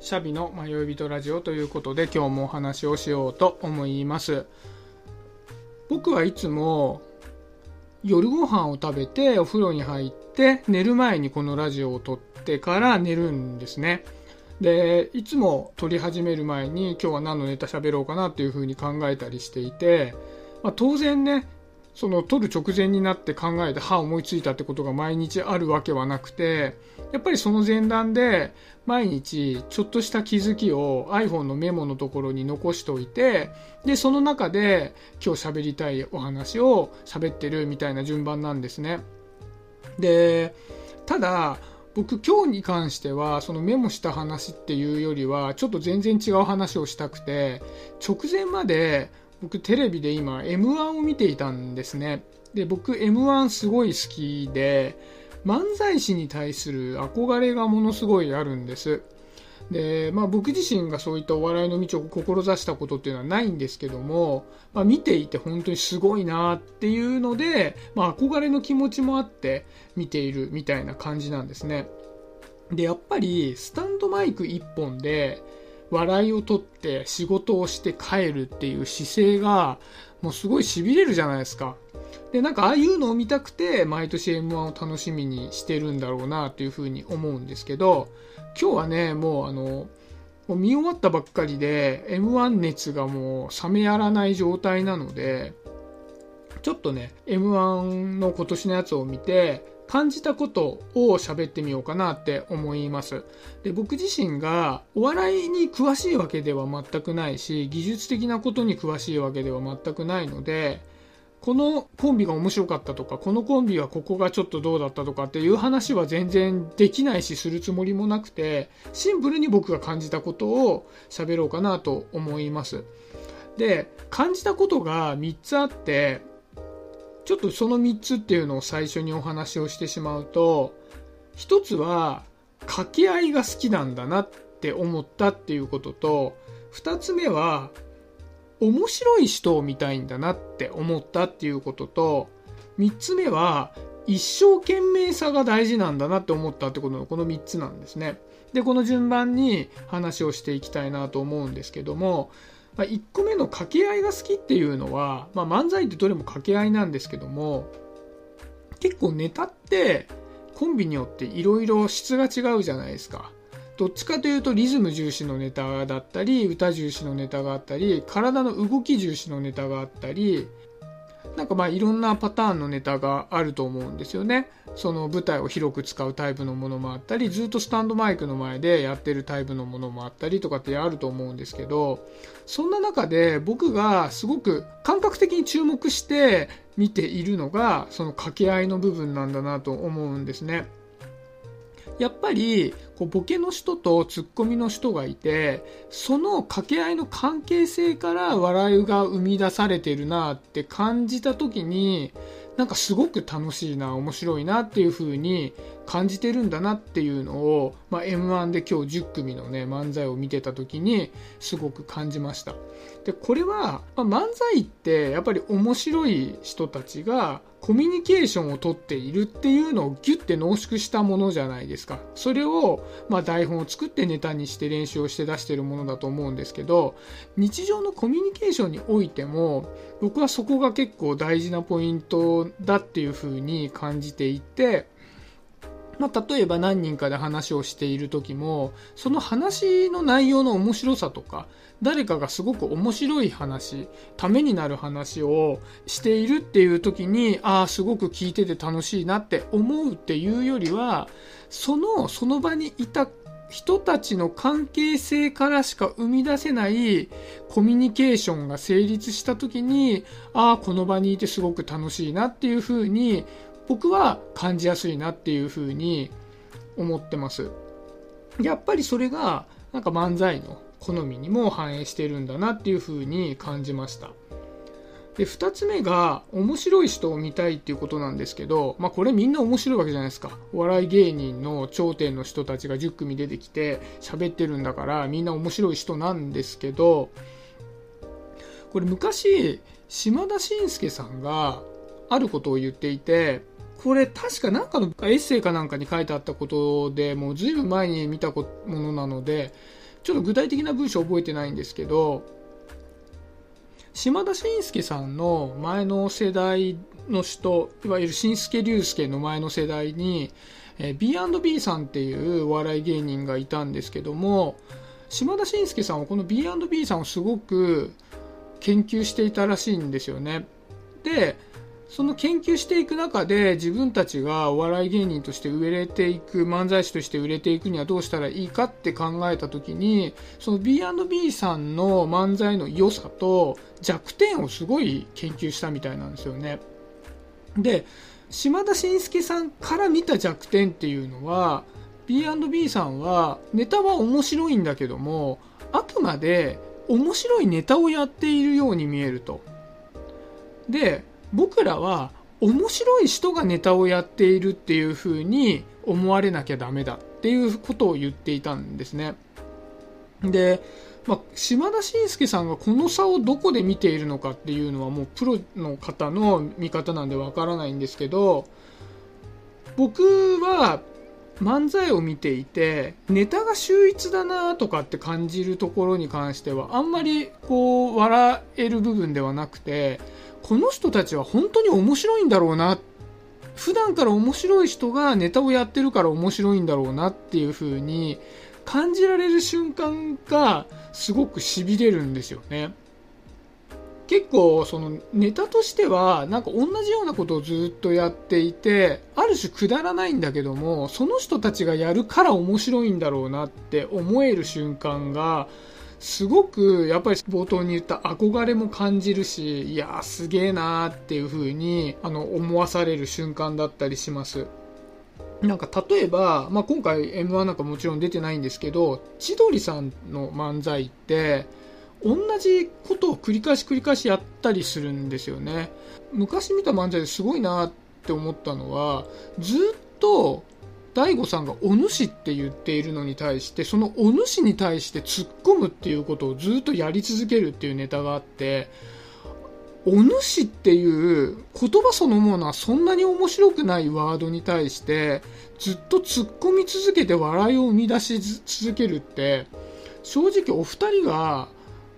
シャビの迷い人ラジオということで今日もお話をしようと思います。僕はいつも夜ご飯を食べてお風呂に入って寝る前にこのラジオを撮ってから寝るんですね。でいつも撮り始める前に今日は何のネタ喋ろうかなっていうふうに考えたりしていて、まあ、当然ねその撮る直前になって考えて、は思いついたってことが毎日あるわけはなくて、やっぱりその前段で毎日ちょっとした気づきを iPhone のメモのところに残しておいて、で、その中で今日喋りたいお話を喋ってるみたいな順番なんですね。で、ただ、僕今日に関してはそのメモした話っていうよりはちょっと全然違う話をしたくて直前まで僕テレビで今 M1 を見ていたんですね。で、僕 M1 すごい好きで、漫才師に対する憧れがものすごいあるんです。で、まあ僕自身がそういったお笑いの道を志したことっていうのはないんですけども、まあ見ていて本当にすごいなっていうので、まあ憧れの気持ちもあって見ているみたいな感じなんですね。で、やっぱりスタンドマイク1本で、笑いを取って仕事をして帰るっていう姿勢がもうすごい痺れるじゃないですか。で、なんかああいうのを見たくて毎年 M1 を楽しみにしてるんだろうなというふうに思うんですけど、今日はね、もうあの、もう見終わったばっかりで M1 熱がもう冷めやらない状態なので、ちょっとね、M1 の今年のやつを見て、感じたことを喋ってみようかなって思います。で僕自身がお笑いに詳しいわけでは全くないし、技術的なことに詳しいわけでは全くないので、このコンビが面白かったとか、このコンビはここがちょっとどうだったとかっていう話は全然できないしするつもりもなくて、シンプルに僕が感じたことを喋ろうかなと思います。で、感じたことが3つあって、ちょっとその3つっていうのを最初にお話をしてしまうと、1つは掛け合いが好きなんだなって思ったっていうことと、2つ目は面白い人を見たいんだなって思ったっていうことと、3つ目は一生懸命さが大事なんだなって思ったってことのこの3つなんですね。で、この順番に話をしていきたいなと思うんですけども、まあ、1個目の掛け合いが好きっていうのは、まあ、漫才ってどれも掛け合いなんですけども結構ネタってコンビによっていろいろ質が違うじゃないですか。どっちかというとリズム重視のネタだったり歌重視のネタがあったり体の動き重視のネタがあったりなんかまあいろんなパターンのネタがあると思うんですよね。その舞台を広く使うタイプのものもあったり、ずっとスタンドマイクの前でやってるタイプのものもあったりとかってあると思うんですけど、そんな中で僕がすごく感覚的に注目して見ているのが、その掛け合いの部分なんだなと思うんですね。やっぱりこうボケの人とツッコミの人がいてその掛け合いの関係性から笑いが生み出されてるなって感じた時になんかすごく楽しいな面白いなっていう風に感じてるんだなっていうのを、まあ、m 1で今日10組のね漫才を見てた時にすごく感じました。でこれは、まあ、漫才ってやっぱり面白い人たちがコミュニケーションをとっているっていうのをギュッて濃縮したものじゃないですか。それを、まあ、台本を作ってネタにして練習をして出してるものだと思うんですけど日常のコミュニケーションにおいても僕はそこが結構大事なポイントだっていうふうに感じていてまあ、例えば何人かで話をしている時もその話の内容の面白さとか誰かがすごく面白い話ためになる話をしているっていう時にああすごく聞いてて楽しいなって思うっていうよりはそのその場にいた人たちの関係性からしか生み出せないコミュニケーションが成立した時にああこの場にいてすごく楽しいなっていうふうに僕は感じやすいなっていうふうに思ってます。やっぱりそれがなんか漫才の好みにも反映してるんだなっていうふうに感じました。で、2つ目が面白い人を見たいっていうことなんですけど、まあこれみんな面白いわけじゃないですか。お笑い芸人の頂点の人たちが10組出てきて喋ってるんだからみんな面白い人なんですけど、これ昔島田紳介さんがあることを言っていて、これ確かなんかのエッセイかなんかに書いてあったことでもうずいぶん前に見たものなのでちょっと具体的な文章覚えてないんですけど島田紳介さんの前の世代の人いわゆる紳助竜介の前の世代に、B&B さんっていうお笑い芸人がいたんですけども島田紳介さんはこの B&B さんをすごく研究していたらしいんですよね。でその研究していく中で自分たちがお笑い芸人として売れていく漫才師として売れていくにはどうしたらいいかって考えた時にその B&B さんの漫才の良さと弱点をすごい研究したみたいなんですよね。で島田紳介さんから見た弱点っていうのは B&B さんはネタは面白いんだけどもあくまで面白いネタをやっているように見えると。で僕らは面白い人がネタをやっているっていう風に思われなきゃダメだっていうことを言っていたんですね。で、まあ、島田紳介さんがこの差をどこで見ているのかっていうのはもうプロの方の見方なんでわからないんですけど僕は漫才を見ていてネタが秀逸だなとかって感じるところに関してはあんまりこう笑える部分ではなくてこの人たちは本当に面白いんだろうな普段から面白い人がネタをやってるから面白いんだろうなっていう風に感じられる瞬間がすごくしびれるんですよね。結構そのネタとしてはなんか同じようなことをずっとやっていてある種くだらないんだけどもその人たちがやるから面白いんだろうなって思える瞬間がすごくやっぱり冒頭に言った憧れも感じるしいやすげえなーっていう風にあの思わされる瞬間だったりします。なんか例えば、まあ、今回 M1 なんかもちろん出てないんですけど千鳥さんの漫才って同じことを繰り返し繰り返しやったりするんですよね。昔見た漫才ですごいなって思ったのはずっと大悟さんがお主って言っているのに対してそのお主に対して突っ込むっていうことをずっとやり続けるっていうネタがあってお主っていう言葉そのものはそんなに面白くないワードに対してずっと突っ込み続けて笑いを生み出し続けるって正直お二人が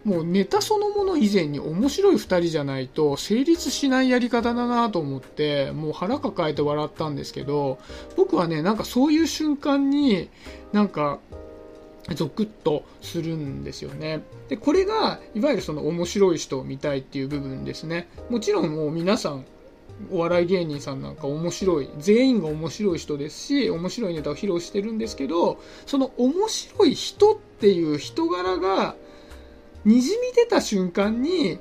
もうネタそのもの以前に面白い2人じゃないと成立しないやり方だなと思ってもう腹抱えて笑ったんですけど僕はねなんかそういう瞬間になんかゾクッとするんですよね。でこれがいわゆるその面白い人を見たいっていう部分ですね。もちろんもう皆さんお笑い芸人さんなんか面白い全員が面白い人ですし面白いネタを披露してるんですけどその面白い人っていう人柄がにじみ出た瞬間に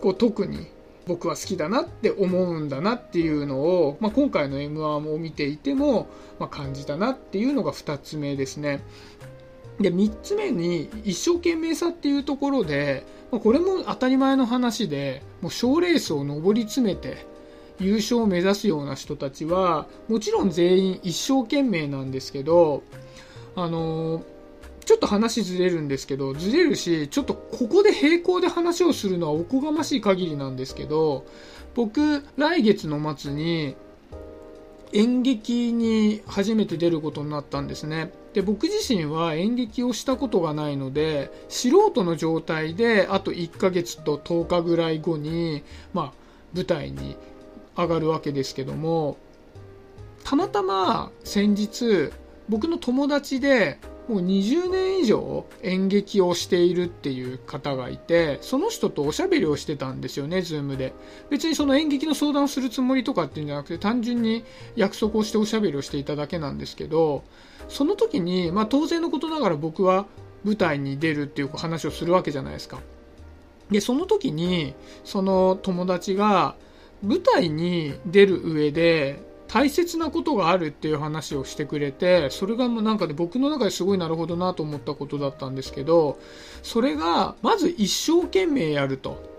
こう特に僕は好きだなって思うんだなっていうのを、まあ、今回の m 1を見ていても、まあ、感じたなっていうのが2つ目ですね。で3つ目に一生懸命さっていうところで、まあ、これも当たり前の話で賞レースを上り詰めて優勝を目指すような人たちはもちろん全員一生懸命なんですけどあのーちょっと話ずれるんですけど、ずれるし、ちょっとここで並行で話をするのはおこがましい限りなんですけど、僕、来月の末に演劇に初めて出ることになったんですね。で、僕自身は演劇をしたことがないので、素人の状態で、あと1ヶ月と10日ぐらい後に、まあ、舞台に上がるわけですけども、たまたま先日、僕の友達でもう20年以上演劇をしているっていう方がいて、その人とおしゃべりをしてたんですよね、ズームで。別にその演劇の相談をするつもりとかっていうんじゃなくて、単純に約束をしておしゃべりをしていただけなんですけど、その時に、まあ当然のことながら僕は舞台に出るっていう話をするわけじゃないですか。で、その時に、その友達が舞台に出る上で、大切なことがあるっていう話をしてくれてそれがもうなんかで僕の中ですごいなるほどなと思ったことだったんですけどそれがまず一生懸命やると。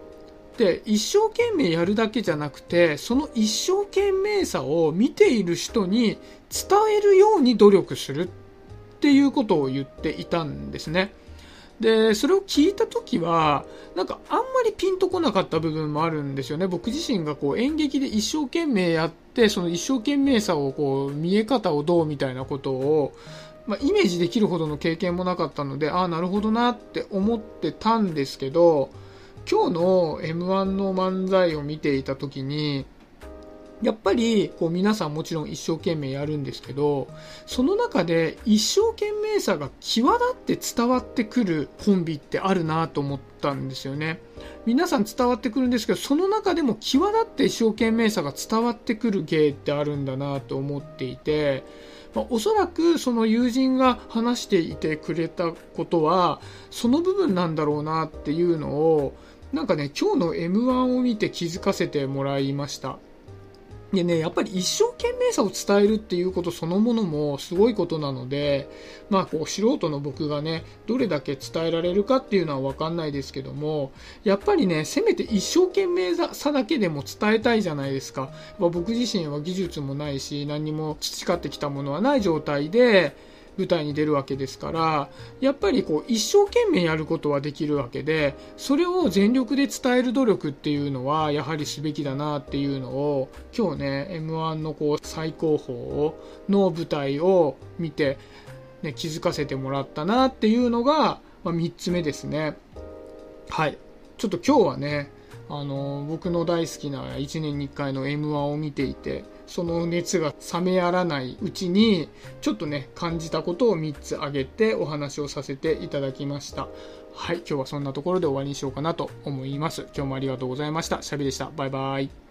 で一生懸命やるだけじゃなくてその一生懸命さを見ている人に伝えるように努力するっていうことを言っていたんですね。で、それを聞いた時は、なんかあんまりピンとこなかった部分もあるんですよね。僕自身がこう演劇で一生懸命やって、その一生懸命さをこう見え方をどうみたいなことをまあ、イメージできるほどの経験もなかったのでああなるほどなって思ってたんですけど今日の m 1の漫才を見ていた時にやっぱりこう皆さんもちろん一生懸命やるんですけどその中で一生懸命さが際立って伝わってくるコンビってあるなと思ったんですよね。皆さん伝わってくるんですけどその中でも際立って一生懸命さが伝わってくる芸ってあるんだなと思っていてまあ、おそらくその友人が話していてくれたことはその部分なんだろうなっていうのをなんかね今日の m 1を見て気づかせてもらいました。でね、やっぱり一生懸命さを伝えるっていうことそのものもすごいことなので、まあこう素人の僕がね、どれだけ伝えられるかっていうのはわかんないですけども、やっぱりね、せめて一生懸命さだけでも伝えたいじゃないですか。ま僕自身は技術もないし、何も培ってきたものはない状態で、舞台に出るわけですからやっぱりこう一生懸命やることはできるわけでそれを全力で伝える努力っていうのはやはりすべきだなっていうのを今日ね m 1のこう最高峰の舞台を見て、ね、気づかせてもらったなっていうのが、まあ、3つ目ですね。はい。ちょっと今日はねあの僕の大好きな1年に1回の m 1を見ていてその熱が冷めやらないうちにちょっとね感じたことを3つ挙げてお話をさせていただきました。はい今日はそんなところで終わりにしようかなと思います。今日もありがとうございました。シャビでした。バイバイ。